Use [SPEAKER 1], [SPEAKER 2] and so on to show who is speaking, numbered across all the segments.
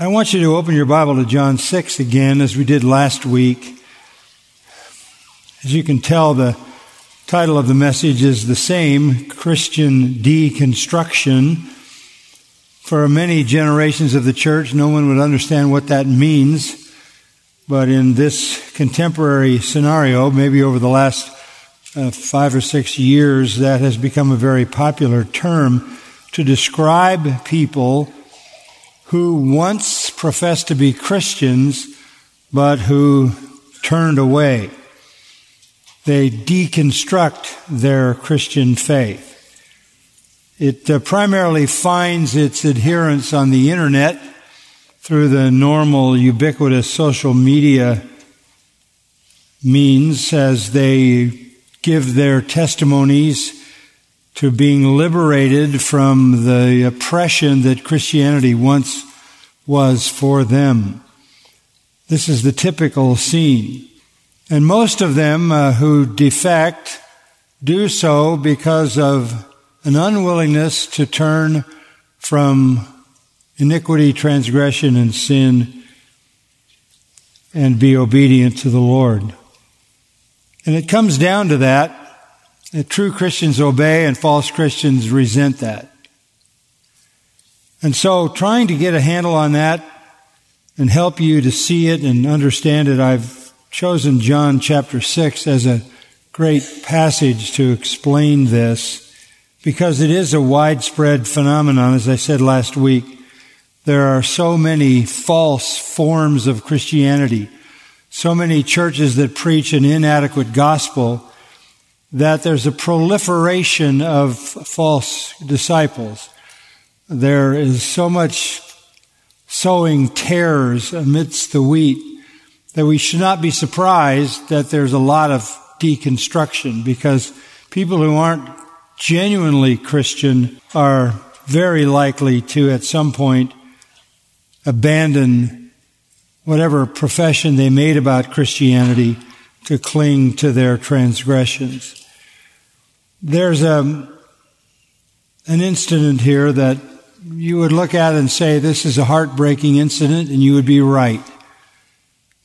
[SPEAKER 1] I want you to open your Bible to John 6 again, as we did last week. As you can tell, the title of the message is the same Christian deconstruction. For many generations of the church, no one would understand what that means. But in this contemporary scenario, maybe over the last uh, five or six years, that has become a very popular term to describe people who once professed to be Christians, but who turned away. They deconstruct their Christian faith. It uh, primarily finds its adherents on the internet through the normal ubiquitous social media means as they give their testimonies to being liberated from the oppression that Christianity once was for them. This is the typical scene. And most of them uh, who defect do so because of an unwillingness to turn from iniquity, transgression, and sin and be obedient to the Lord. And it comes down to that true Christians obey and false Christians resent that. And so trying to get a handle on that and help you to see it and understand it, I've chosen John chapter 6 as a great passage to explain this because it is a widespread phenomenon, as I said last week. There are so many false forms of Christianity, so many churches that preach an inadequate gospel that there's a proliferation of false disciples. There is so much sowing tares amidst the wheat that we should not be surprised that there's a lot of deconstruction because people who aren't genuinely Christian are very likely to at some point abandon whatever profession they made about Christianity to cling to their transgressions. There's a, um, an incident here that you would look at and say, this is a heartbreaking incident, and you would be right.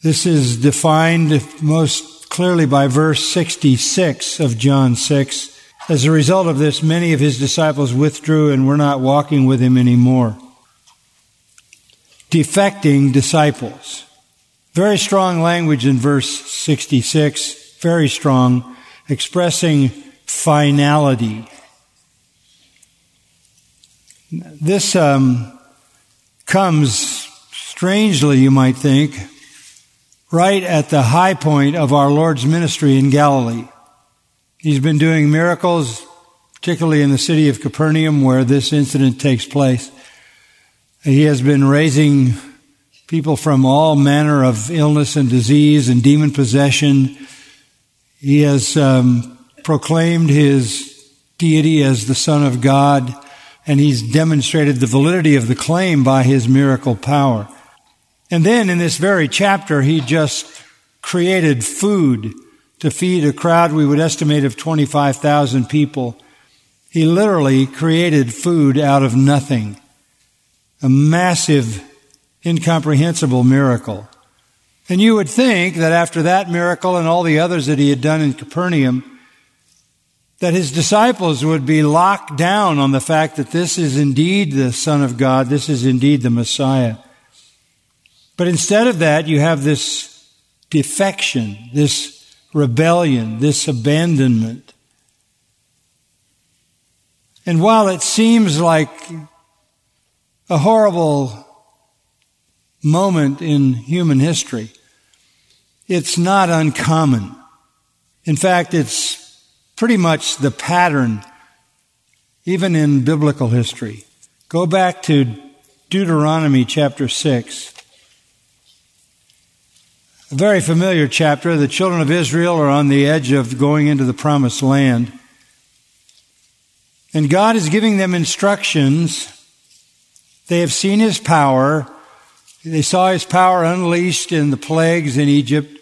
[SPEAKER 1] This is defined most clearly by verse 66 of John 6. As a result of this, many of his disciples withdrew and were not walking with him anymore. Defecting disciples. Very strong language in verse 66, very strong, expressing finality. This um, comes strangely, you might think, right at the high point of our Lord's ministry in Galilee. He's been doing miracles, particularly in the city of Capernaum where this incident takes place. He has been raising people from all manner of illness and disease and demon possession. He has um, proclaimed his deity as the Son of God, and he's demonstrated the validity of the claim by his miracle power. And then in this very chapter, he just created food to feed a crowd we would estimate of 25,000 people. He literally created food out of nothing. A massive, incomprehensible miracle. And you would think that after that miracle and all the others that he had done in Capernaum, that his disciples would be locked down on the fact that this is indeed the Son of God, this is indeed the Messiah. But instead of that, you have this defection, this rebellion, this abandonment. And while it seems like a horrible moment in human history, it's not uncommon. In fact, it's pretty much the pattern, even in biblical history. Go back to Deuteronomy chapter 6. A very familiar chapter. The children of Israel are on the edge of going into the promised land. And God is giving them instructions. They have seen His power. They saw His power unleashed in the plagues in Egypt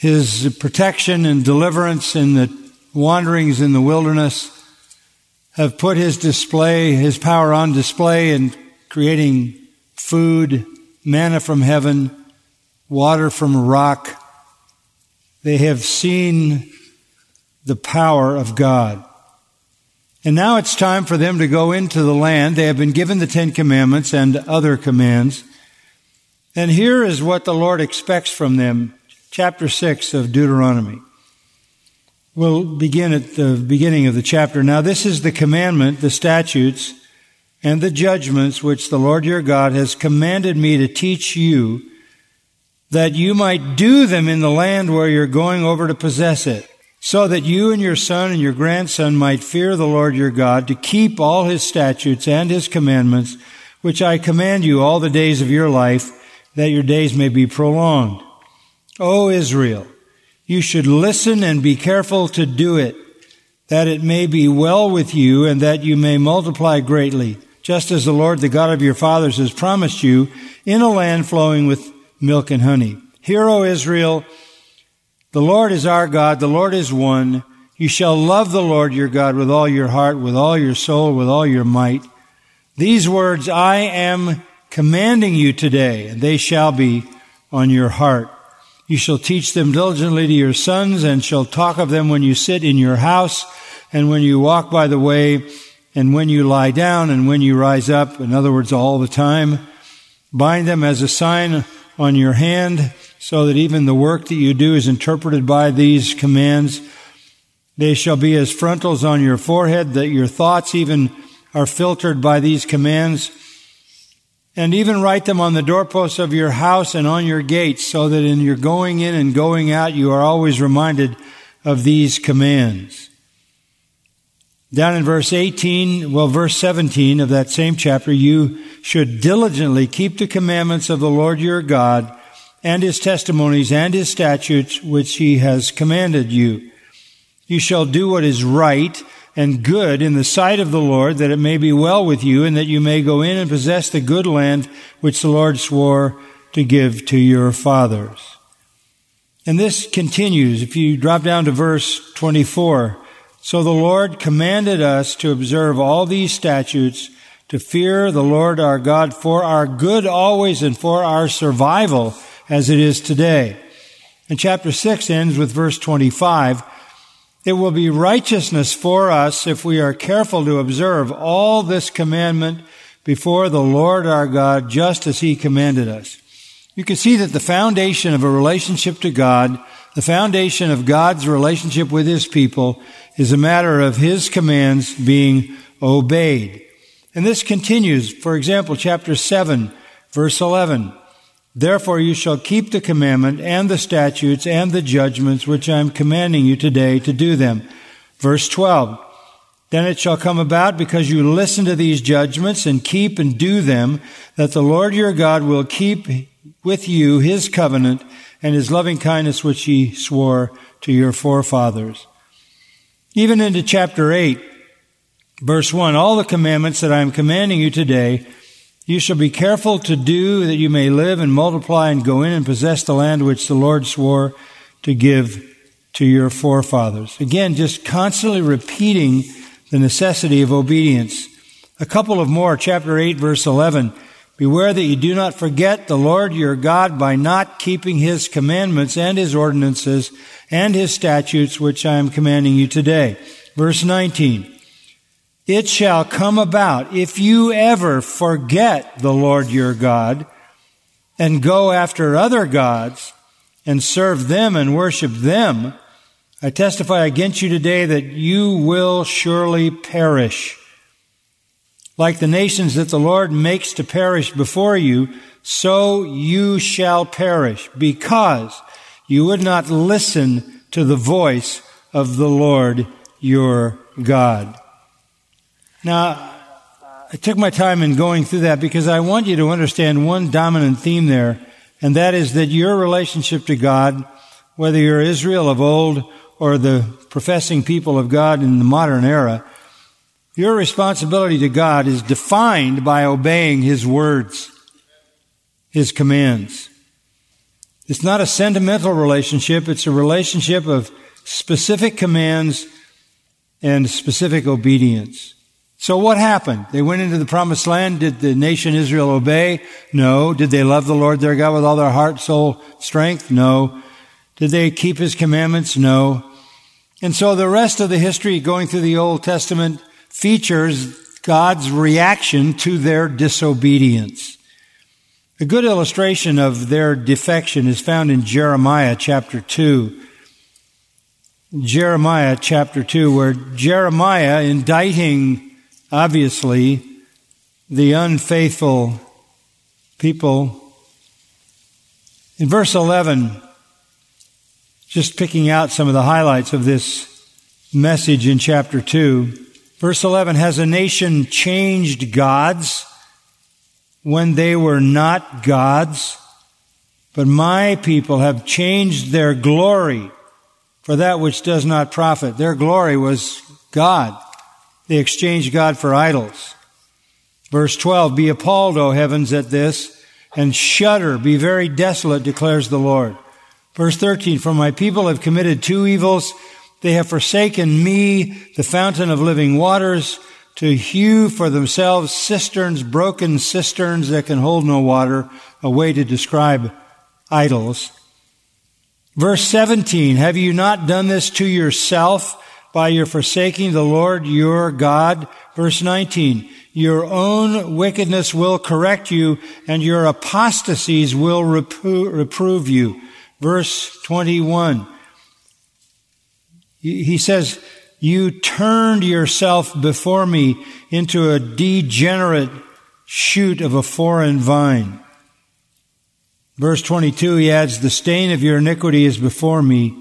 [SPEAKER 1] his protection and deliverance in the wanderings in the wilderness have put his display, his power on display in creating food, manna from heaven, water from rock. They have seen the power of God. And now it's time for them to go into the land. They have been given the Ten Commandments and other commands. And here is what the Lord expects from them. Chapter 6 of Deuteronomy. We'll begin at the beginning of the chapter. Now this is the commandment, the statutes, and the judgments which the Lord your God has commanded me to teach you, that you might do them in the land where you're going over to possess it so that you and your son and your grandson might fear the Lord your God to keep all his statutes and his commandments, which I command you all the days of your life, that your days may be prolonged. O Israel, you should listen and be careful to do it, that it may be well with you and that you may multiply greatly, just as the Lord, the God of your fathers, has promised you in a land flowing with milk and honey. Hear, O Israel, the Lord is our God. The Lord is one. You shall love the Lord your God with all your heart, with all your soul, with all your might. These words I am commanding you today, and they shall be on your heart. You shall teach them diligently to your sons, and shall talk of them when you sit in your house, and when you walk by the way, and when you lie down, and when you rise up. In other words, all the time. Bind them as a sign on your hand so that even the work that you do is interpreted by these commands. They shall be as frontals on your forehead, that your thoughts even are filtered by these commands. And even write them on the doorposts of your house and on your gates, so that in your going in and going out, you are always reminded of these commands. Down in verse 18, well, verse 17 of that same chapter, you should diligently keep the commandments of the Lord your God and his testimonies and his statutes which he has commanded you. You shall do what is right and good in the sight of the Lord, that it may be well with you, and that you may go in and possess the good land which the Lord swore to give to your fathers. And this continues. If you drop down to verse 24, so the Lord commanded us to observe all these statutes, to fear the Lord our God for our good always and for our survival as it is today. And chapter 6 ends with verse 25. It will be righteousness for us if we are careful to observe all this commandment before the Lord our God just as He commanded us. You can see that the foundation of a relationship to God, the foundation of God's relationship with His people, is a matter of His commands being obeyed. And this continues, for example, chapter 7, verse 11. Therefore you shall keep the commandment and the statutes and the judgments which I am commanding you today to do them. Verse 12. Then it shall come about because you listen to these judgments and keep and do them that the Lord your God will keep with you his covenant and his loving kindness which he swore to your forefathers. Even into chapter 8, verse 1, all the commandments that I am commanding you today you shall be careful to do that you may live and multiply and go in and possess the land which the Lord swore to give to your forefathers. Again, just constantly repeating the necessity of obedience. A couple of more, chapter 8, verse 11. Beware that you do not forget the Lord your God by not keeping his commandments and his ordinances and his statutes, which I am commanding you today. Verse 19. It shall come about if you ever forget the Lord your God and go after other gods and serve them and worship them, I testify against you today that you will surely perish. Like the nations that the Lord makes to perish before you, so you shall perish because you would not listen to the voice of the Lord your God. Now, I took my time in going through that because I want you to understand one dominant theme there, and that is that your relationship to God, whether you're Israel of old or the professing people of God in the modern era, your responsibility to God is defined by obeying His words, His commands. It's not a sentimental relationship, it's a relationship of specific commands and specific obedience. So what happened? They went into the promised land. Did the nation Israel obey? No. Did they love the Lord their God with all their heart, soul, strength? No. Did they keep his commandments? No. And so the rest of the history going through the Old Testament features God's reaction to their disobedience. A good illustration of their defection is found in Jeremiah chapter 2. Jeremiah chapter 2, where Jeremiah, indicting, obviously, the unfaithful people, in verse 11, just picking out some of the highlights of this message in chapter 2. Verse 11, has a nation changed gods when they were not gods? But my people have changed their glory for that which does not profit. Their glory was God. They exchanged God for idols. Verse 12, be appalled, O heavens, at this, and shudder, be very desolate, declares the Lord. Verse 13, for my people have committed two evils. They have forsaken me, the fountain of living waters, to hew for themselves cisterns, broken cisterns that can hold no water, a way to describe idols. Verse 17, have you not done this to yourself by your forsaking the Lord your God? Verse 19, your own wickedness will correct you and your apostasies will reprove you. Verse 21, he says, you turned yourself before me into a degenerate shoot of a foreign vine. Verse 22, he adds, the stain of your iniquity is before me,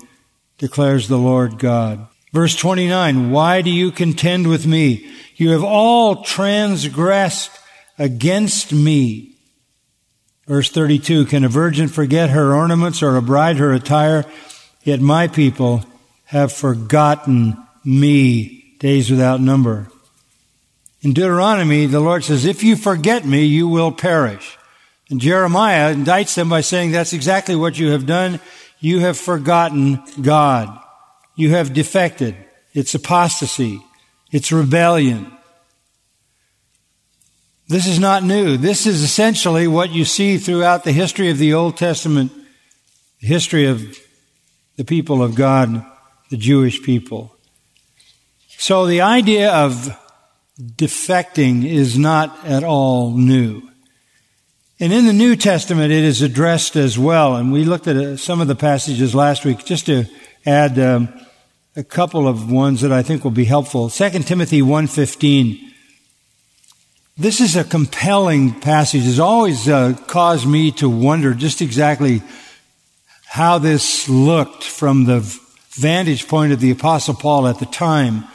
[SPEAKER 1] declares the Lord God. Verse 29, why do you contend with me? You have all transgressed against me. Verse 32, can a virgin forget her ornaments or a bride her attire? Yet my people have forgotten me days without number. In Deuteronomy, the Lord says, if you forget me, you will perish. And Jeremiah indicts them by saying that's exactly what you have done. You have forgotten God. You have defected. It's apostasy. It's rebellion. This is not new. This is essentially what you see throughout the history of the Old Testament, the history of the people of God, the Jewish people. So the idea of defecting is not at all new. And in the New Testament, it is addressed as well. And we looked at uh, some of the passages last week just to add um, a couple of ones that I think will be helpful. 2 Timothy 1.15. This is a compelling passage. It's always uh, caused me to wonder just exactly how this looked from the vantage point of the Apostle Paul at the time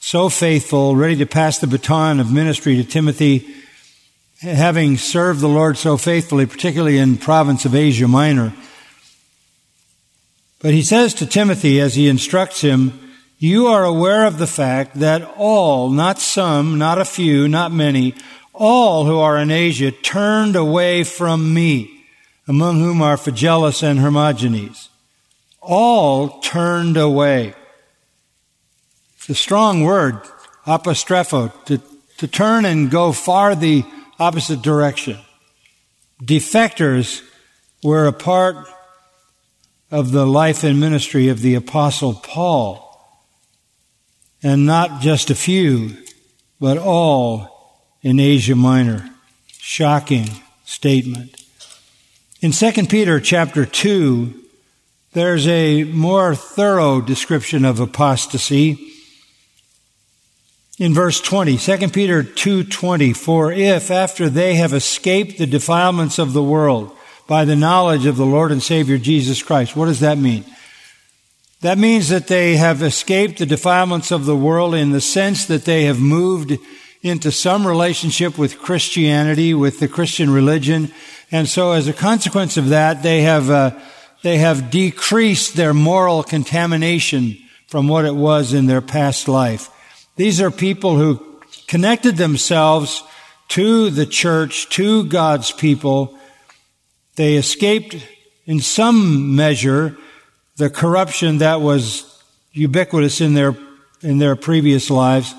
[SPEAKER 1] so faithful, ready to pass the baton of ministry to Timothy, having served the Lord so faithfully, particularly in province of Asia Minor. But he says to Timothy as he instructs him, you are aware of the fact that all, not some, not a few, not many, all who are in Asia turned away from me, among whom are Phygellus and Hermogenes. All turned away. It's a strong word, apostrepho, to, to turn and go far the opposite direction. Defectors were a part of the life and ministry of the apostle Paul. And not just a few, but all in Asia Minor. Shocking statement. In 2 Peter chapter 2, there's a more thorough description of apostasy in verse 20, 2 Peter 2:20, for if after they have escaped the defilements of the world by the knowledge of the Lord and Savior Jesus Christ, what does that mean? That means that they have escaped the defilements of the world in the sense that they have moved into some relationship with Christianity, with the Christian religion, and so as a consequence of that, they have uh, they have decreased their moral contamination from what it was in their past life. These are people who connected themselves to the church, to God's people. They escaped in some measure the corruption that was ubiquitous in their, in their previous lives.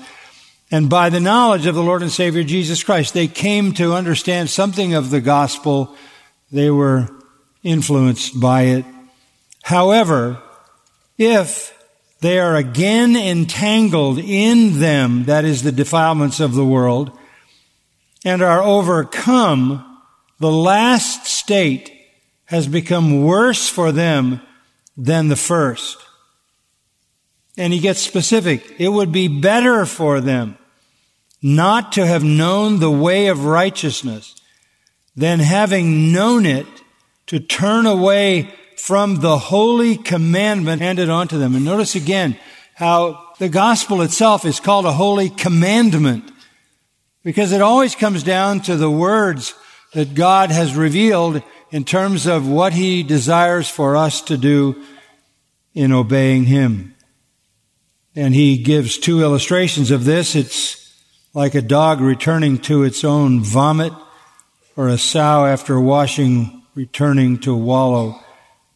[SPEAKER 1] And by the knowledge of the Lord and Savior Jesus Christ, they came to understand something of the gospel. They were influenced by it. However, if they are again entangled in them, that is the defilements of the world, and are overcome, the last state has become worse for them than the first. And he gets specific. It would be better for them not to have known the way of righteousness than having known it to turn away from the holy commandment handed on to them. And notice again how the gospel itself is called a holy commandment because it always comes down to the words that God has revealed in terms of what he desires for us to do in obeying him. And he gives two illustrations of this. It's like a dog returning to its own vomit or a sow after washing returning to wallow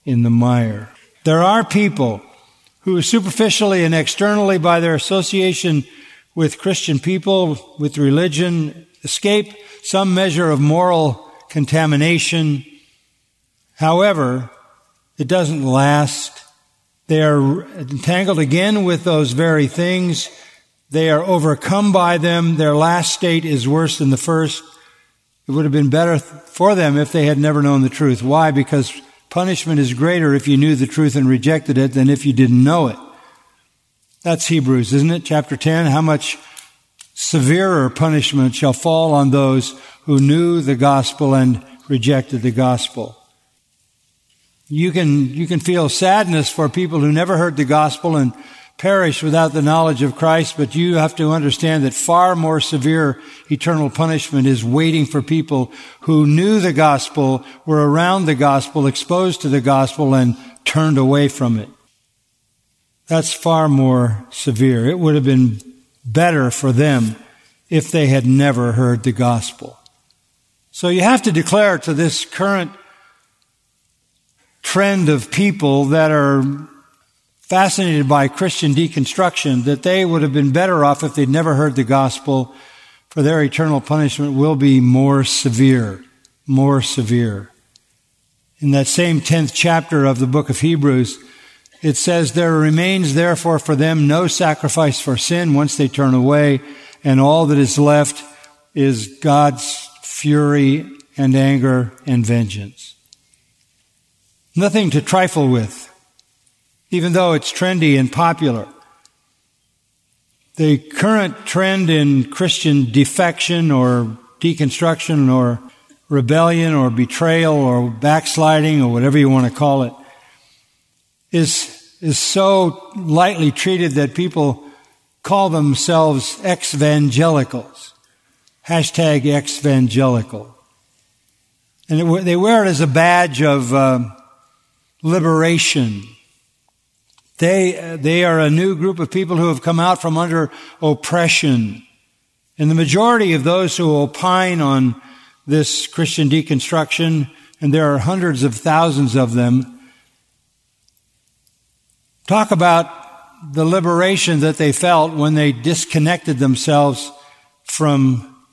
[SPEAKER 1] in the mire. There are people who superficially and externally by their association with Christian people, with religion, escape some measure of moral contamination. However, it doesn't last. They are entangled again with those very things. They are overcome by them. Their last state is worse than the first. It would have been better for them if they had never known the truth. Why? Because punishment is greater if you knew the truth and rejected it than if you didn't know it. That's Hebrews, isn't it? Chapter 10. How much severer punishment shall fall on those who knew the gospel and rejected the gospel. You can, you can feel sadness for people who never heard the gospel and perish without the knowledge of Christ, but you have to understand that far more severe eternal punishment is waiting for people who knew the gospel, were around the gospel, exposed to the gospel, and turned away from it. That's far more severe. It would have been better for them if they had never heard the gospel. So you have to declare to this current trend of people that are fascinated by Christian deconstruction that they would have been better off if they'd never heard the gospel, for their eternal punishment will be more severe, more severe. In that same 10th chapter of the book of Hebrews, it says, There remains therefore for them no sacrifice for sin once they turn away, and all that is left is God's fury and anger and vengeance. Nothing to trifle with, even though it's trendy and popular. The current trend in Christian defection or deconstruction or rebellion or betrayal or backsliding or whatever you want to call it is, is so lightly treated that people call themselves ex-evangelicals. Hashtag ex-evangelical. And it, they wear it as a badge of uh, liberation. They, they are a new group of people who have come out from under oppression. And the majority of those who opine on this Christian deconstruction, and there are hundreds of thousands of them, Talk about the liberation that they felt when they disconnected themselves from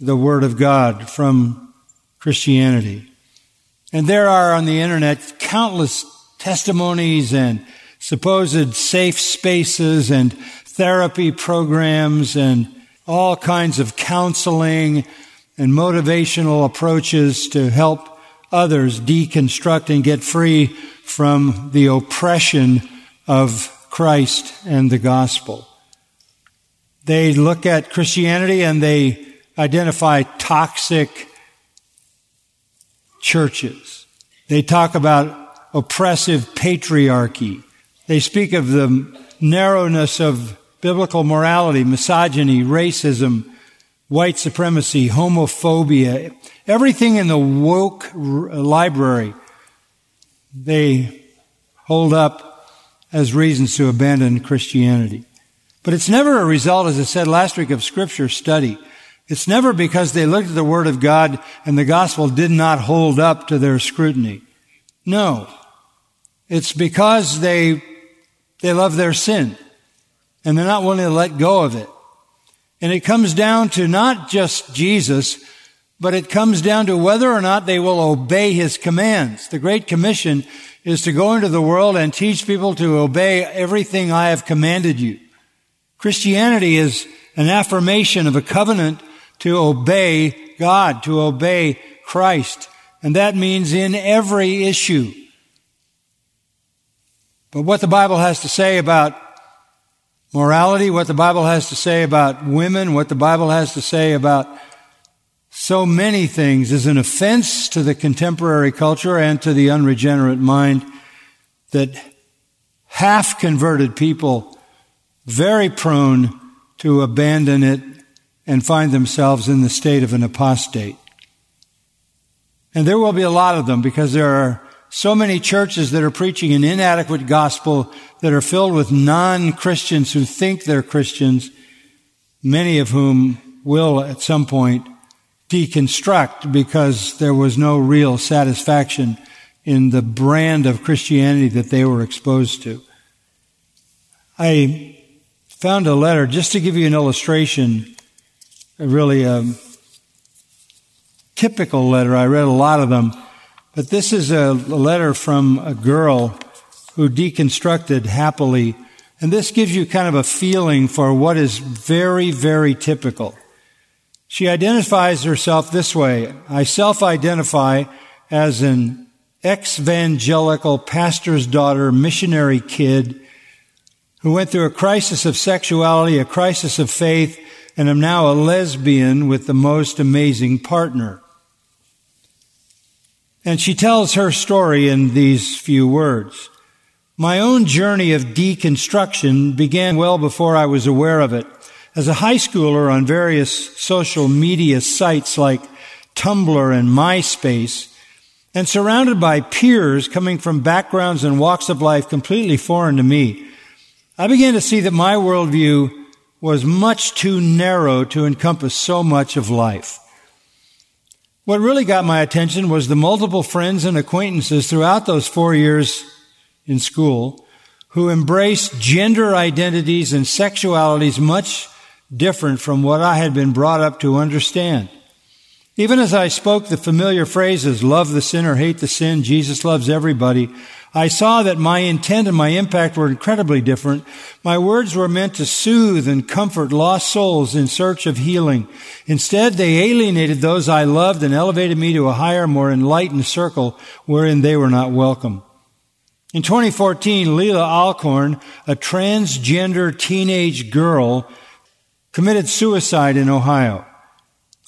[SPEAKER 1] the Word of God, from Christianity. And there are on the internet countless testimonies and supposed safe spaces and therapy programs and all kinds of counseling and motivational approaches to help others deconstruct and get free from the oppression of Christ and the gospel. They look at Christianity and they identify toxic churches. They talk about oppressive patriarchy. They speak of the narrowness of biblical morality, misogyny, racism, white supremacy, homophobia, everything in the woke library they hold up as reasons to abandon Christianity. But it's never a result, as I said last week, of scripture study. It's never because they looked at the Word of God and the gospel did not hold up to their scrutiny. No. It's because they, they love their sin and they're not willing to let go of it. And it comes down to not just Jesus, but it comes down to whether or not they will obey his commands. The Great Commission is to go into the world and teach people to obey everything I have commanded you. Christianity is an affirmation of a covenant to obey God, to obey Christ. And that means in every issue. But what the Bible has to say about morality, what the Bible has to say about women, what the Bible has to say about so many things is an offense to the contemporary culture and to the unregenerate mind that half converted people very prone to abandon it and find themselves in the state of an apostate. And there will be a lot of them because there are so many churches that are preaching an inadequate gospel that are filled with non-Christians who think they're Christians, many of whom will at some point deconstruct because there was no real satisfaction in the brand of Christianity that they were exposed to. I found a letter just to give you an illustration, really a typical letter. I read a lot of them, but this is a letter from a girl who deconstructed happily. And this gives you kind of a feeling for what is very, very typical. She identifies herself this way. I self-identify as an ex-evangelical pastor's daughter, missionary kid who went through a crisis of sexuality, a crisis of faith, and am now a lesbian with the most amazing partner. And she tells her story in these few words. My own journey of deconstruction began well before I was aware of it. As a high schooler on various social media sites like Tumblr and MySpace, and surrounded by peers coming from backgrounds and walks of life completely foreign to me, I began to see that my worldview was much too narrow to encompass so much of life. What really got my attention was the multiple friends and acquaintances throughout those four years in school who embraced gender identities and sexualities much different from what I had been brought up to understand. Even as I spoke the familiar phrases, love the sinner, hate the sin, Jesus loves everybody, I saw that my intent and my impact were incredibly different. My words were meant to soothe and comfort lost souls in search of healing. Instead, they alienated those I loved and elevated me to a higher, more enlightened circle wherein they were not welcome. In 2014, Leelah Alcorn, a transgender teenage girl, committed suicide in Ohio.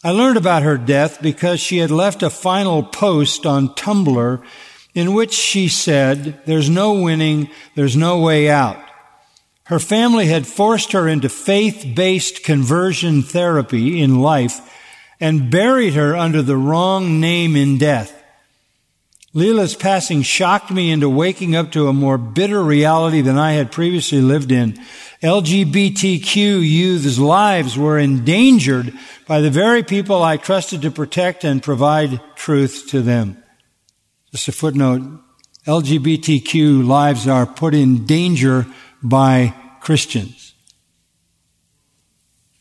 [SPEAKER 1] I learned about her death because she had left a final post on Tumblr in which she said, there's no winning, there's no way out. Her family had forced her into faith-based conversion therapy in life and buried her under the wrong name in death. Leelah's passing shocked me into waking up to a more bitter reality than I had previously lived in. LGBTQ youth's lives were endangered by the very people I trusted to protect and provide truth to them. Just a footnote. LGBTQ lives are put in danger by Christians.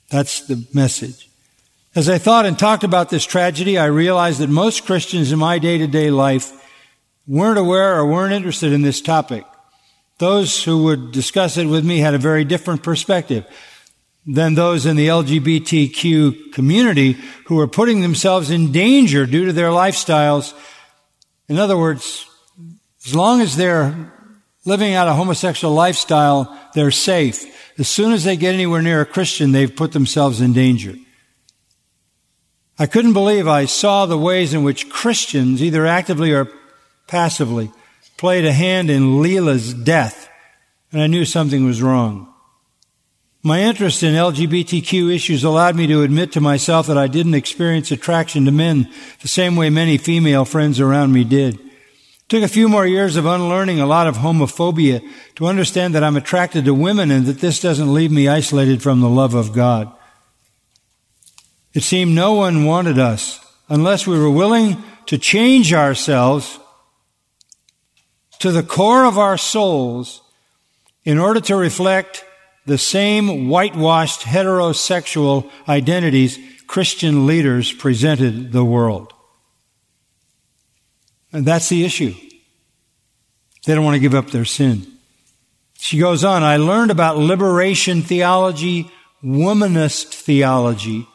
[SPEAKER 1] That's the message. As I thought and talked about this tragedy, I realized that most Christians in my day to day life weren't aware or weren't interested in this topic. Those who would discuss it with me had a very different perspective than those in the LGBTQ community who were putting themselves in danger due to their lifestyles. In other words, as long as they're living out a homosexual lifestyle, they're safe. As soon as they get anywhere near a Christian, they've put themselves in danger. I couldn't believe I saw the ways in which Christians, either actively or passively, played a hand in Leelah's death, and I knew something was wrong. My interest in LGBTQ issues allowed me to admit to myself that I didn't experience attraction to men the same way many female friends around me did. It took a few more years of unlearning a lot of homophobia to understand that I'm attracted to women and that this doesn't leave me isolated from the love of God. It seemed no one wanted us unless we were willing to change ourselves to the core of our souls in order to reflect the same whitewashed heterosexual identities Christian leaders presented the world. And that's the issue. They don't want to give up their sin. She goes on, I learned about liberation theology, womanist theology,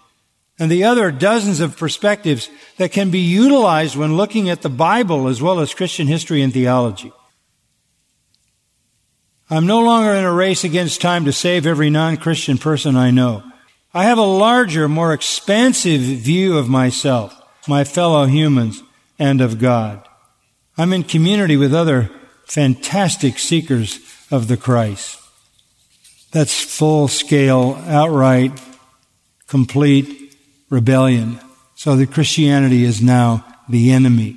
[SPEAKER 1] and the other dozens of perspectives that can be utilized when looking at the Bible as well as Christian history and theology. I'm no longer in a race against time to save every non-Christian person I know. I have a larger, more expansive view of myself, my fellow humans, and of God. I'm in community with other fantastic seekers of the Christ. That's full scale, outright, complete rebellion. So that Christianity is now the enemy.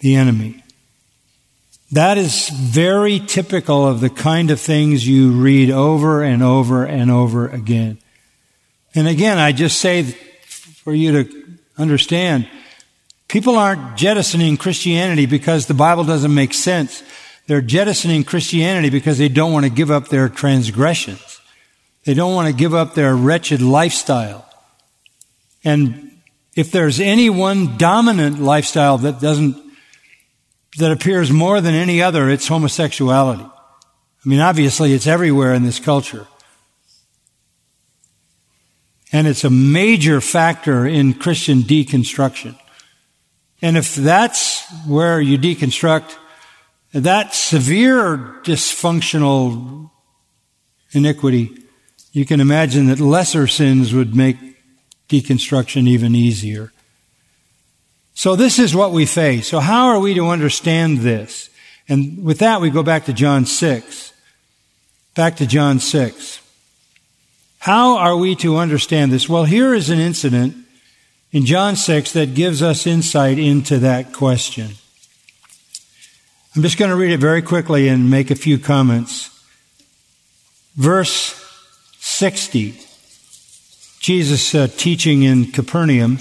[SPEAKER 1] The enemy. That is very typical of the kind of things you read over and over and over again. And again, I just say for you to understand, people aren't jettisoning Christianity because the Bible doesn't make sense. They're jettisoning Christianity because they don't want to give up their transgressions. They don't want to give up their wretched lifestyle. And if there's any one dominant lifestyle that doesn't, that appears more than any other, it's homosexuality. I mean, obviously it's everywhere in this culture. And it's a major factor in Christian deconstruction. And if that's where you deconstruct that severe dysfunctional iniquity, you can imagine that lesser sins would make deconstruction even easier. So this is what we face. So how are we to understand this? And with that, we go back to John 6. Back to John 6. How are we to understand this? Well, here is an incident in John 6 that gives us insight into that question. I'm just going to read it very quickly and make a few comments. Verse 60. Jesus uh, teaching in Capernaum.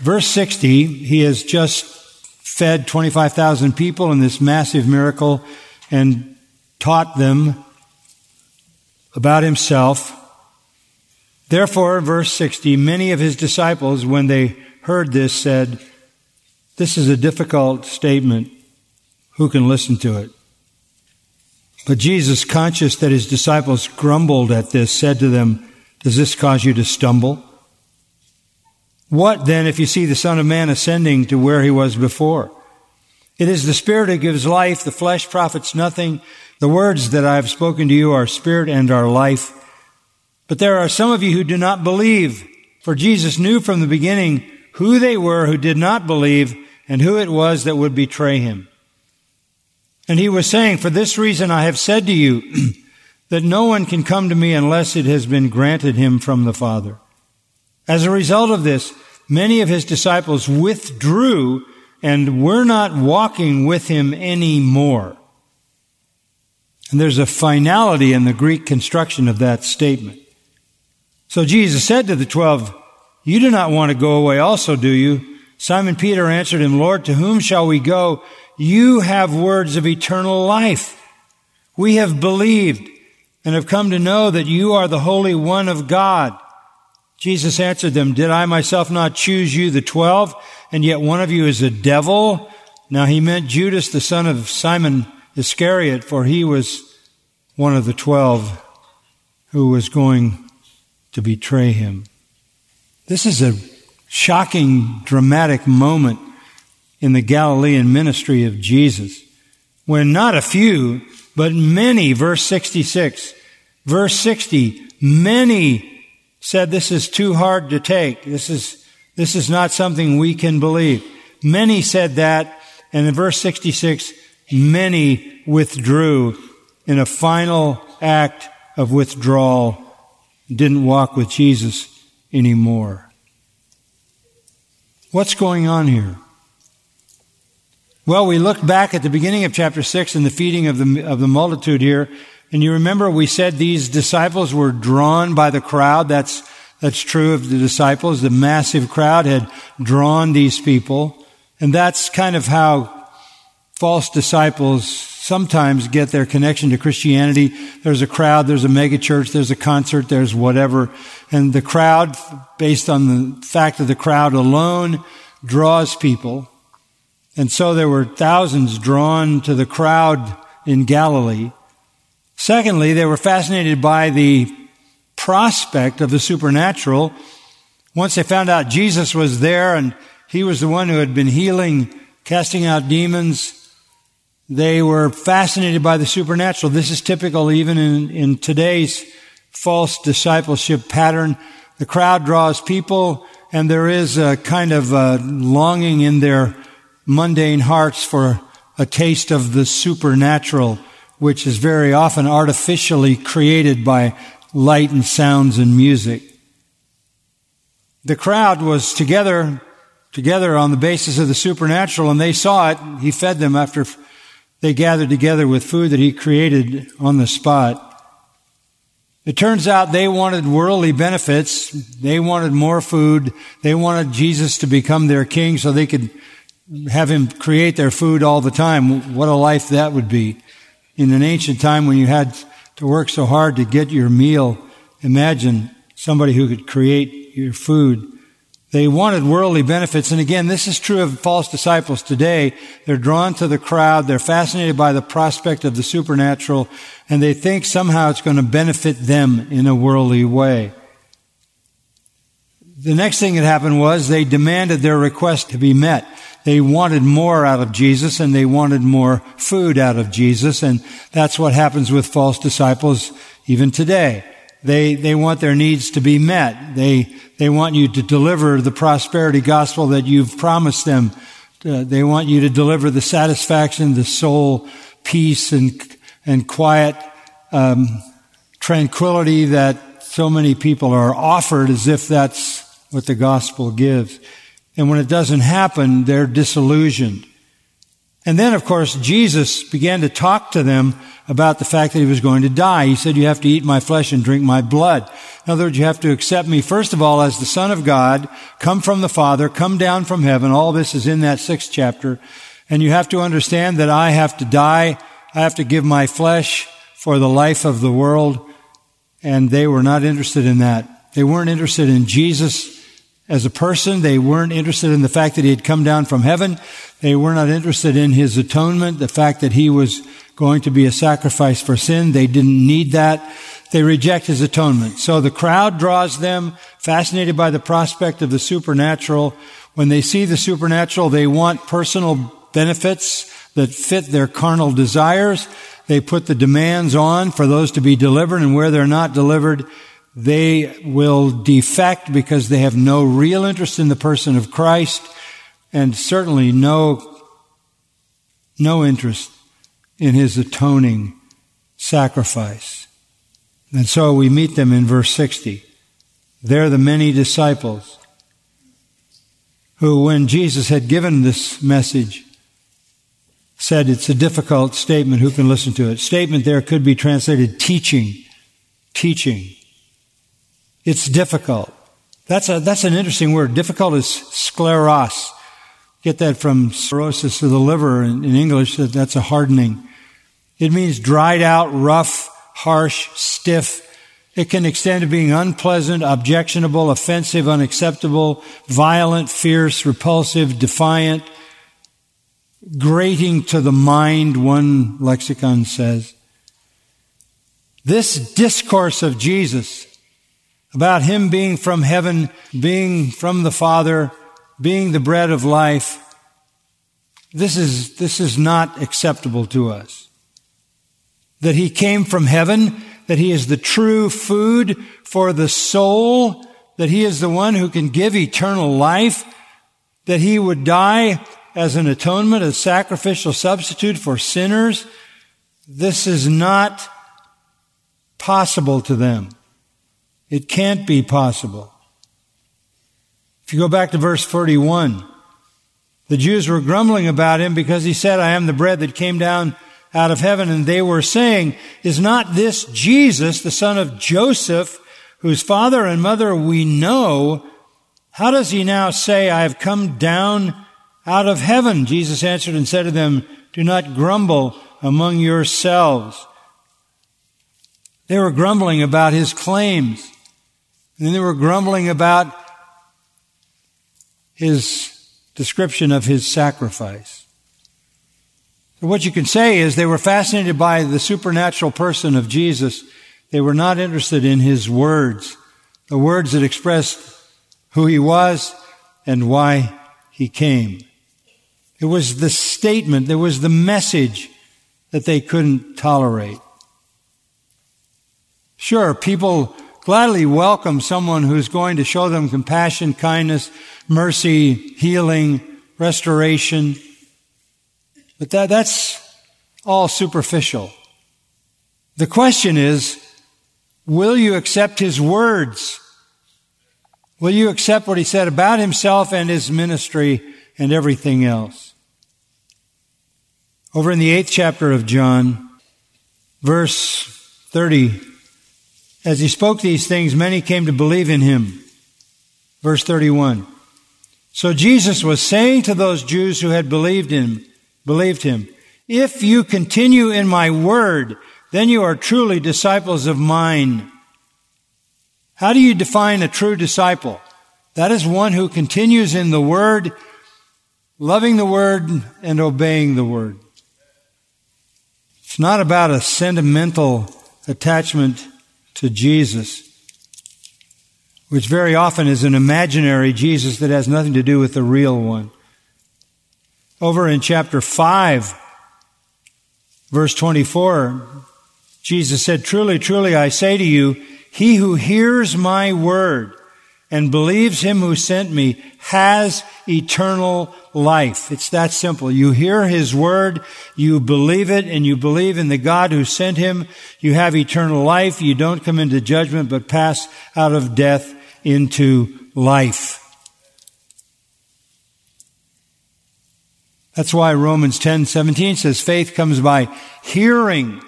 [SPEAKER 1] Verse 60, he has just fed 25,000 people in this massive miracle and taught them about himself. Therefore, verse 60, many of his disciples, when they heard this, said, This is a difficult statement who can listen to it? But Jesus, conscious that his disciples grumbled at this, said to them, Does this cause you to stumble? What then if you see the Son of Man ascending to where he was before? It is the Spirit that gives life, the flesh profits nothing. The words that I have spoken to you are spirit and are life. But there are some of you who do not believe, for Jesus knew from the beginning who they were who did not believe and who it was that would betray him. And he was saying, For this reason I have said to you that no one can come to me unless it has been granted him from the Father. As a result of this, many of his disciples withdrew and were not walking with him anymore. And there's a finality in the Greek construction of that statement. So Jesus said to the twelve, You do not want to go away also, do you? Simon Peter answered him, Lord, to whom shall we go? You have words of eternal life. We have believed and have come to know that you are the Holy One of God. Jesus answered them, Did I myself not choose you, the twelve, and yet one of you is a devil? Now he meant Judas, the son of Simon Iscariot, for he was one of the twelve who was going to betray him. This is a shocking, dramatic moment in the Galilean ministry of Jesus, when not a few, but many, verse 66, verse 60, many said this is too hard to take. This is, this is not something we can believe. Many said that, and in verse 66, many withdrew in a final act of withdrawal, didn't walk with Jesus anymore. What's going on here? Well, we look back at the beginning of chapter 6 and the feeding of the, of the multitude here. And you remember we said these disciples were drawn by the crowd. That's, that's true of the disciples. The massive crowd had drawn these people. And that's kind of how false disciples sometimes get their connection to Christianity. There's a crowd, there's a megachurch, there's a concert, there's whatever. And the crowd, based on the fact that the crowd alone draws people. And so there were thousands drawn to the crowd in Galilee. Secondly, they were fascinated by the prospect of the supernatural. Once they found out Jesus was there and he was the one who had been healing, casting out demons, they were fascinated by the supernatural. This is typical even in, in today's false discipleship pattern. The crowd draws people and there is a kind of a longing in their mundane hearts for a taste of the supernatural, which is very often artificially created by light and sounds and music. The crowd was together, together on the basis of the supernatural, and they saw it. He fed them after they gathered together with food that he created on the spot. It turns out they wanted worldly benefits. They wanted more food. They wanted Jesus to become their king so they could have him create their food all the time. What a life that would be. In an ancient time when you had to work so hard to get your meal, imagine somebody who could create your food. They wanted worldly benefits. And again, this is true of false disciples today. They're drawn to the crowd. They're fascinated by the prospect of the supernatural and they think somehow it's going to benefit them in a worldly way. The next thing that happened was they demanded their request to be met. They wanted more out of Jesus and they wanted more food out of Jesus. And that's what happens with false disciples even today. They, they want their needs to be met. They, they want you to deliver the prosperity gospel that you've promised them. Uh, they want you to deliver the satisfaction, the soul peace and, and quiet um, tranquility that so many people are offered as if that's what the gospel gives. And when it doesn't happen, they're disillusioned. And then, of course, Jesus began to talk to them about the fact that he was going to die. He said, you have to eat my flesh and drink my blood. In other words, you have to accept me, first of all, as the Son of God, come from the Father, come down from heaven. All this is in that sixth chapter. And you have to understand that I have to die. I have to give my flesh for the life of the world. And they were not interested in that. They weren't interested in Jesus as a person. They weren't interested in the fact that he had come down from heaven. They were not interested in his atonement, the fact that he was going to be a sacrifice for sin. They didn't need that. They reject his atonement. So the crowd draws them, fascinated by the prospect of the supernatural. When they see the supernatural, they want personal benefits that fit their carnal desires. They put the demands on for those to be delivered, and where they're not delivered, they will defect because they have no real interest in the person of Christ and certainly no, no interest in his atoning sacrifice. And so we meet them in verse 60. They're the many disciples who, when Jesus had given this message, said it's a difficult statement. Who can listen to it? Statement there could be translated teaching. Teaching. It's difficult. That's a, that's an interesting word. Difficult is scleros. Get that from cirrhosis of the liver in, in English. That that's a hardening. It means dried out, rough, harsh, stiff. It can extend to being unpleasant, objectionable, offensive, unacceptable, violent, fierce, repulsive, defiant, grating to the mind, one lexicon says. This discourse of Jesus about Him being from heaven, being from the Father, being the bread of life, this is, this is not acceptable to us. That He came from heaven, that He is the true food for the soul, that He is the one who can give eternal life, that He would die as an atonement, a sacrificial substitute for sinners. This is not possible to them. It can't be possible. If you go back to verse 41, the Jews were grumbling about him because he said, I am the bread that came down out of heaven. And they were saying, is not this Jesus, the son of Joseph, whose father and mother we know? How does he now say, I have come down out of heaven? Jesus answered and said to them, do not grumble among yourselves. They were grumbling about his claims. And they were grumbling about his description of his sacrifice. So what you can say is they were fascinated by the supernatural person of Jesus. They were not interested in his words, the words that expressed who he was and why he came. It was the statement, there was the message that they couldn't tolerate. Sure, people gladly welcome someone who's going to show them compassion, kindness, mercy, healing, restoration. But that, that's all superficial. The question is, will you accept his words? Will you accept what he said about himself and his ministry and everything else? Over in the eighth chapter of John, verse 30, as he spoke these things, many came to believe in him. Verse 31. So Jesus was saying to those Jews who had believed him, believed him, if you continue in my word, then you are truly disciples of mine. How do you define a true disciple? That is one who continues in the word, loving the word and obeying the word. It's not about a sentimental attachment to Jesus, which very often is an imaginary Jesus that has nothing to do with the real one. Over in chapter 5, verse 24, Jesus said, Truly, truly, I say to you, he who hears my word and believes him who sent me has eternal life. It's that simple. You hear his word, you believe it, and you believe in the God who sent him. You have eternal life. You don't come into judgment, but pass out of death into life. That's why Romans 10, 17 says faith comes by hearing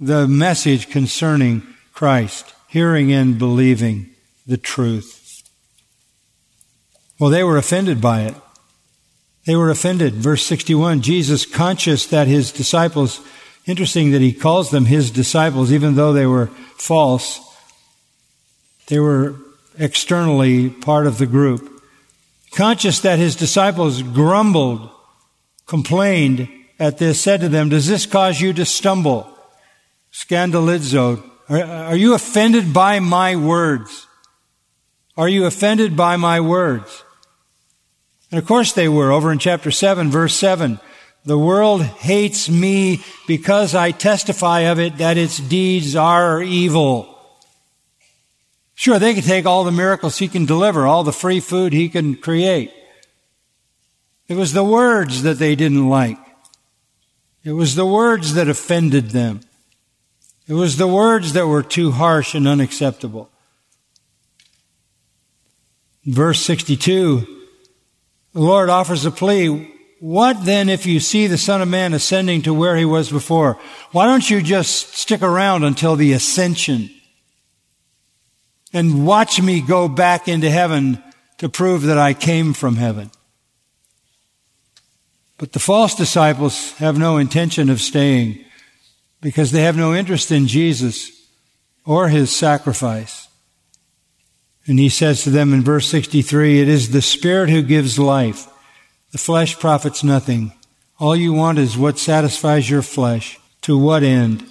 [SPEAKER 1] the message concerning Christ, hearing and believing the truth. Well, they were offended by it. They were offended. Verse 61, Jesus conscious that his disciples, interesting that he calls them his disciples, even though they were false. They were externally part of the group. Conscious that his disciples grumbled, complained at this, said to them, does this cause you to stumble? Scandalizo. Are, are you offended by my words? Are you offended by my words? And of course they were. Over in chapter 7, verse 7, the world hates me because I testify of it that its deeds are evil. Sure, they can take all the miracles he can deliver, all the free food he can create. It was the words that they didn't like. It was the words that offended them. It was the words that were too harsh and unacceptable. Verse 62, the Lord offers a plea. What then if you see the Son of Man ascending to where he was before? Why don't you just stick around until the ascension and watch me go back into heaven to prove that I came from heaven? But the false disciples have no intention of staying because they have no interest in Jesus or his sacrifice. And he says to them in verse 63, it is the Spirit who gives life. The flesh profits nothing. All you want is what satisfies your flesh. To what end?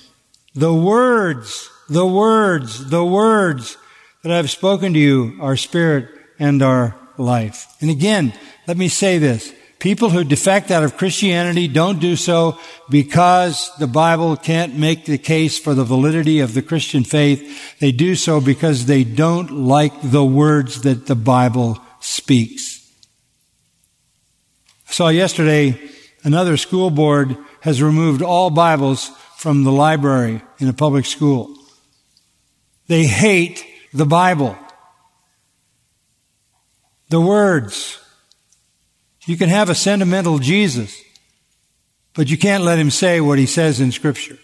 [SPEAKER 1] The words, the words, the words that I've spoken to you are spirit and are life. And again, let me say this. People who defect out of Christianity don't do so because the Bible can't make the case for the validity of the Christian faith. They do so because they don't like the words that the Bible speaks. I saw yesterday another school board has removed all Bibles from the library in a public school. They hate the Bible. The words, you can have a sentimental Jesus, but you can't let him say what he says in Scripture.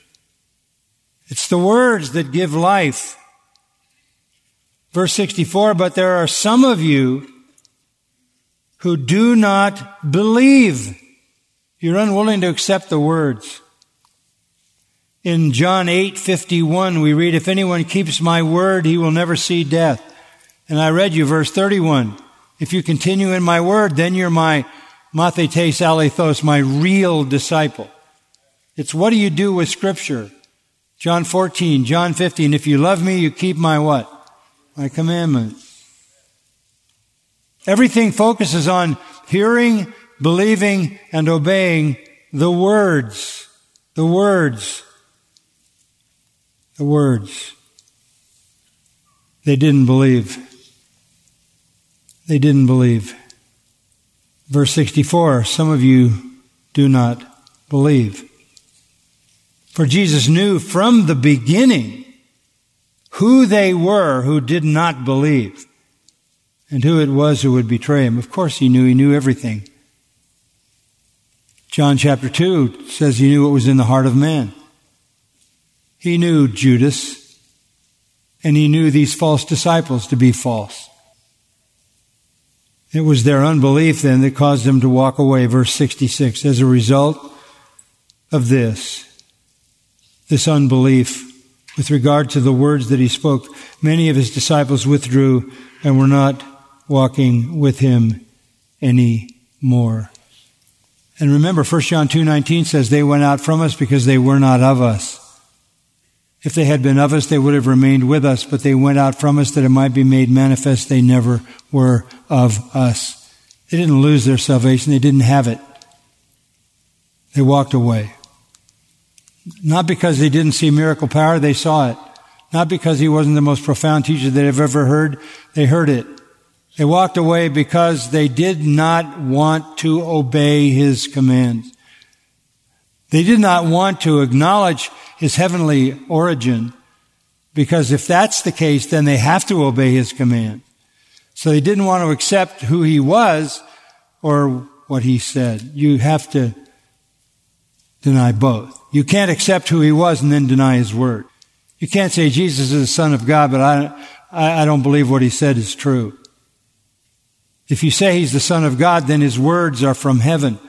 [SPEAKER 1] It's the words that give life. Verse 64, but there are some of you who do not believe. You're unwilling to accept the words. In John 8:51 we read if anyone keeps my word he will never see death. And I read you verse 31. If you continue in my word then you're my mathetes alethos, my real disciple. It's what do you do with scripture? John 14, John 15, if you love me, you keep my what? My commandments. Everything focuses on hearing, believing, and obeying the words. The words. The words. They didn't believe. They didn't believe. Verse 64, some of you do not believe. For Jesus knew from the beginning who they were who did not believe and who it was who would betray him. Of course he knew, he knew everything. John chapter 2 says he knew what was in the heart of man. He knew Judas, and he knew these false disciples to be false. It was their unbelief then that caused them to walk away. Verse 66. As a result of this, this unbelief with regard to the words that he spoke, many of his disciples withdrew and were not walking with him anymore. And remember, 1 John 2.19 says, they went out from us because they were not of us. If they had been of us, they would have remained with us, but they went out from us that it might be made manifest they never were of us. They didn't lose their salvation. They didn't have it. They walked away. Not because they didn't see miracle power, they saw it. Not because he wasn't the most profound teacher they've ever heard, they heard it. They walked away because they did not want to obey his commands. They did not want to acknowledge his heavenly origin because if that's the case, then they have to obey his command. So they didn't want to accept who he was or what he said. You have to deny both. You can't accept who he was and then deny his word. You can't say Jesus is the son of God, but I, I, don't believe what he said is true. If you say he's the son of God, then his words are from heaven.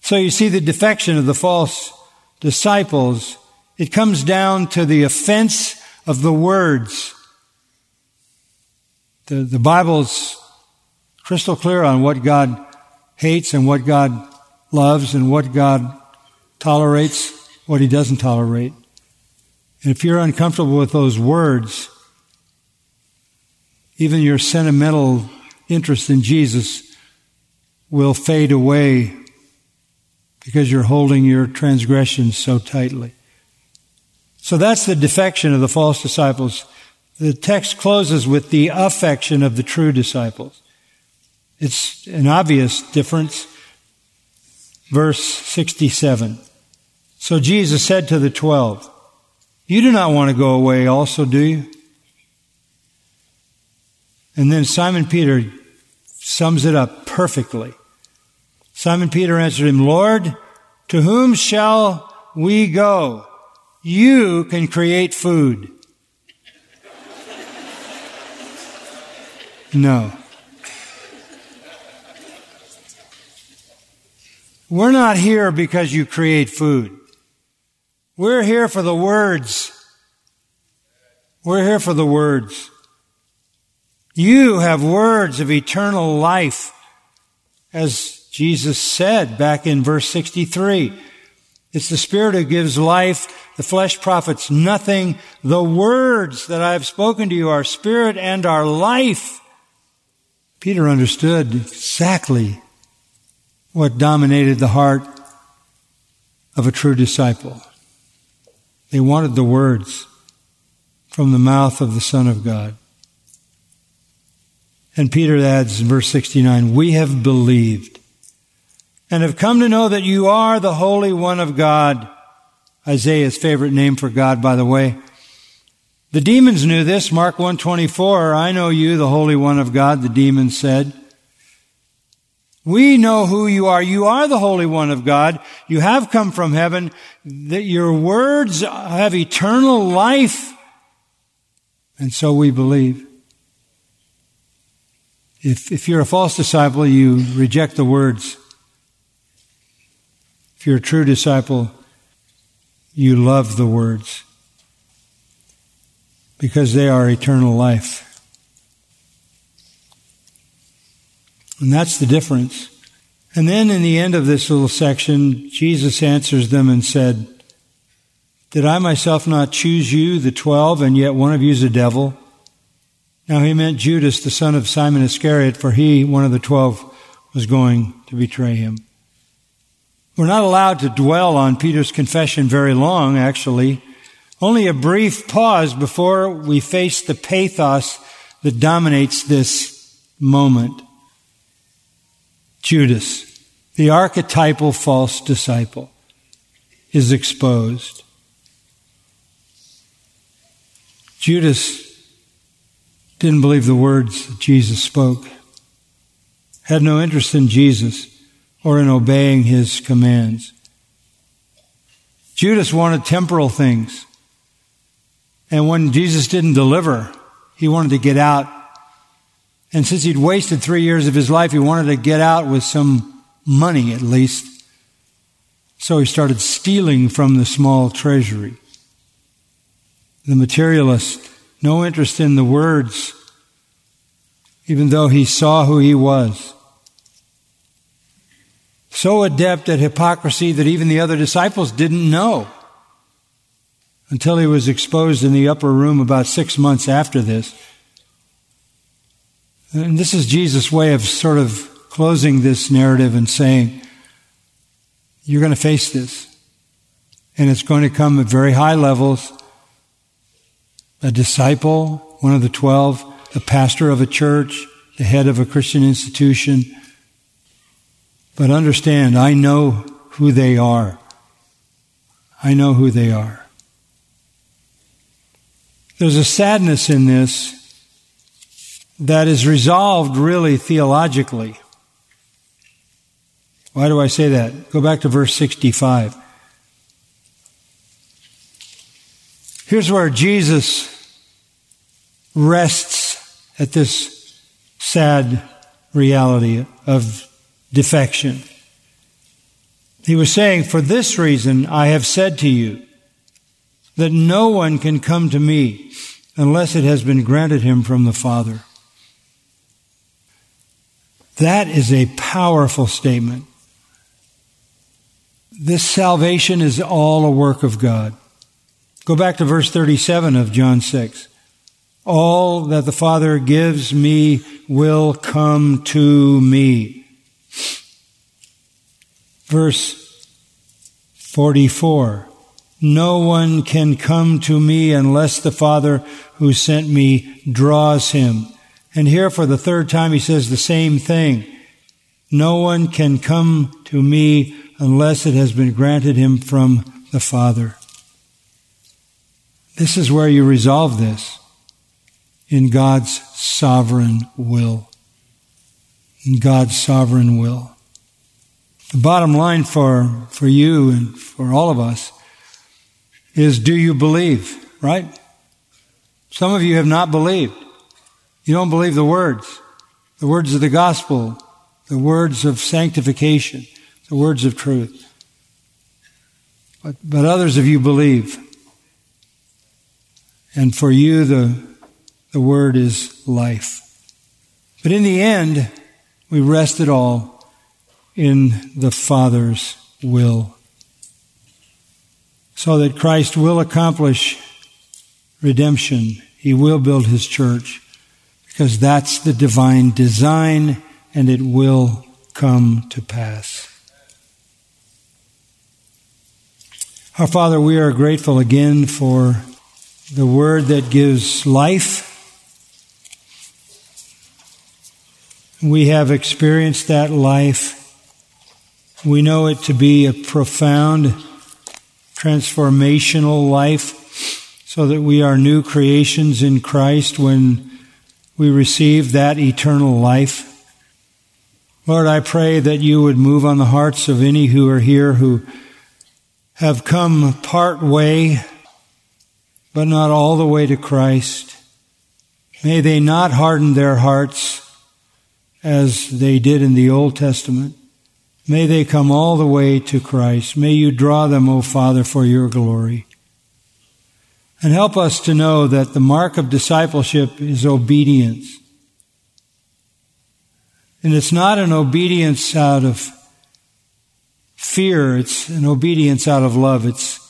[SPEAKER 1] So you see the defection of the false disciples. It comes down to the offense of the words. The, the Bible's crystal clear on what God hates and what God loves and what God tolerates, what he doesn't tolerate. And if you're uncomfortable with those words, even your sentimental interest in Jesus will fade away because you're holding your transgressions so tightly. So that's the defection of the false disciples. The text closes with the affection of the true disciples. It's an obvious difference. Verse 67. So Jesus said to the twelve, You do not want to go away also, do you? And then Simon Peter sums it up perfectly. Simon Peter answered him, Lord, to whom shall we go? You can create food. No. We're not here because you create food. We're here for the words. We're here for the words. You have words of eternal life, as Jesus said back in verse 63. It's the Spirit who gives life. The flesh profits nothing. The words that I have spoken to you are Spirit and are life. Peter understood exactly what dominated the heart of a true disciple. They wanted the words from the mouth of the Son of God. And Peter adds in verse 69, we have believed and have come to know that you are the Holy One of God. Isaiah's favorite name for God, by the way. The demons knew this. Mark 124, I know you, the Holy One of God, the demons said. We know who you are. You are the Holy One of God. You have come from heaven. That your words have eternal life. And so we believe. If, if you're a false disciple, you reject the words. If you're a true disciple, you love the words because they are eternal life. And that's the difference. And then in the end of this little section, Jesus answers them and said, Did I myself not choose you, the twelve, and yet one of you is a devil? Now he meant Judas, the son of Simon Iscariot, for he, one of the twelve, was going to betray him. We're not allowed to dwell on Peter's confession very long, actually. Only a brief pause before we face the pathos that dominates this moment. Judas, the archetypal false disciple, is exposed. Judas didn't believe the words that Jesus spoke, had no interest in Jesus or in obeying his commands. Judas wanted temporal things. And when Jesus didn't deliver, he wanted to get out. And since he'd wasted three years of his life, he wanted to get out with some money at least. So he started stealing from the small treasury. The materialist, no interest in the words, even though he saw who he was so adept at hypocrisy that even the other disciples didn't know until he was exposed in the upper room about six months after this. And this is Jesus' way of sort of closing this narrative and saying, You're going to face this. And it's going to come at very high levels. A disciple, one of the twelve, the pastor of a church, the head of a Christian institution, but understand, I know who they are. I know who they are. There's a sadness in this that is resolved really theologically. Why do I say that? Go back to verse 65. Here's where Jesus rests at this sad reality of defection. He was saying, For this reason I have said to you that no one can come to me unless it has been granted him from the Father. That is a powerful statement. This salvation is all a work of God. Go back to verse 37 of John 6. All that the Father gives me will come to me. Verse 44. No one can come to me unless the Father who sent me draws him. And here for the third time he says the same thing. No one can come to me unless it has been granted him from the Father. This is where you resolve this in God's sovereign will. In God's sovereign will. The bottom line for, for you and for all of us is do you believe, right? Some of you have not believed. You don't believe the words, the words of the gospel, the words of sanctification, the words of truth. But, but others of you believe. And for you, the, the word is life. But in the end, we rest it all in the Father's will. So that Christ will accomplish redemption. He will build his church because that's the divine design and it will come to pass. Our Father, we are grateful again for the word that gives life. We have experienced that life we know it to be a profound transformational life so that we are new creations in Christ when we receive that eternal life. Lord, I pray that you would move on the hearts of any who are here who have come part way, but not all the way to Christ. May they not harden their hearts as they did in the Old Testament. May they come all the way to Christ. May you draw them, O Father, for your glory. And help us to know that the mark of discipleship is obedience. And it's not an obedience out of fear, it's an obedience out of love. It's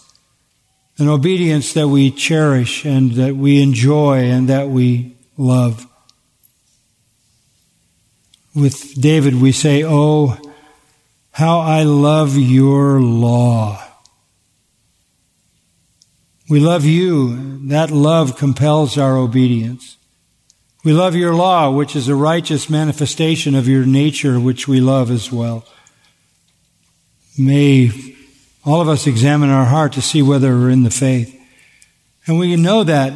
[SPEAKER 1] an obedience that we cherish and that we enjoy and that we love. With David, we say, Oh, how I love your law. We love you. That love compels our obedience. We love your law, which is a righteous manifestation of your nature, which we love as well. May all of us examine our heart to see whether we're in the faith. And we know that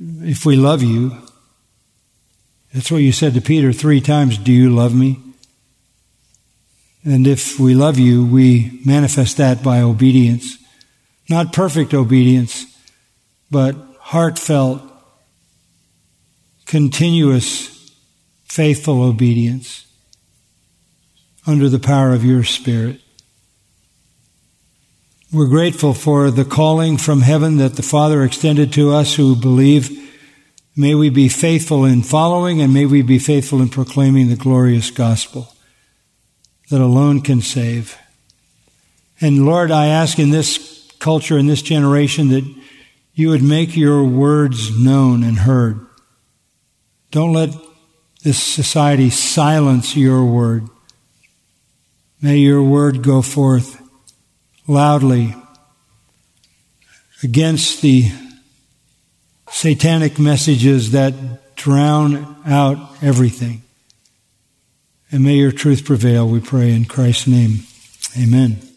[SPEAKER 1] if we love you. That's what you said to Peter three times. Do you love me? And if we love you, we manifest that by obedience. Not perfect obedience, but heartfelt, continuous, faithful obedience under the power of your Spirit. We're grateful for the calling from heaven that the Father extended to us who believe. May we be faithful in following and may we be faithful in proclaiming the glorious gospel that alone can save. And Lord, I ask in this culture, in this generation, that you would make your words known and heard. Don't let this society silence your word. May your word go forth loudly against the satanic messages that drown out everything. And may your truth prevail, we pray in Christ's name. Amen.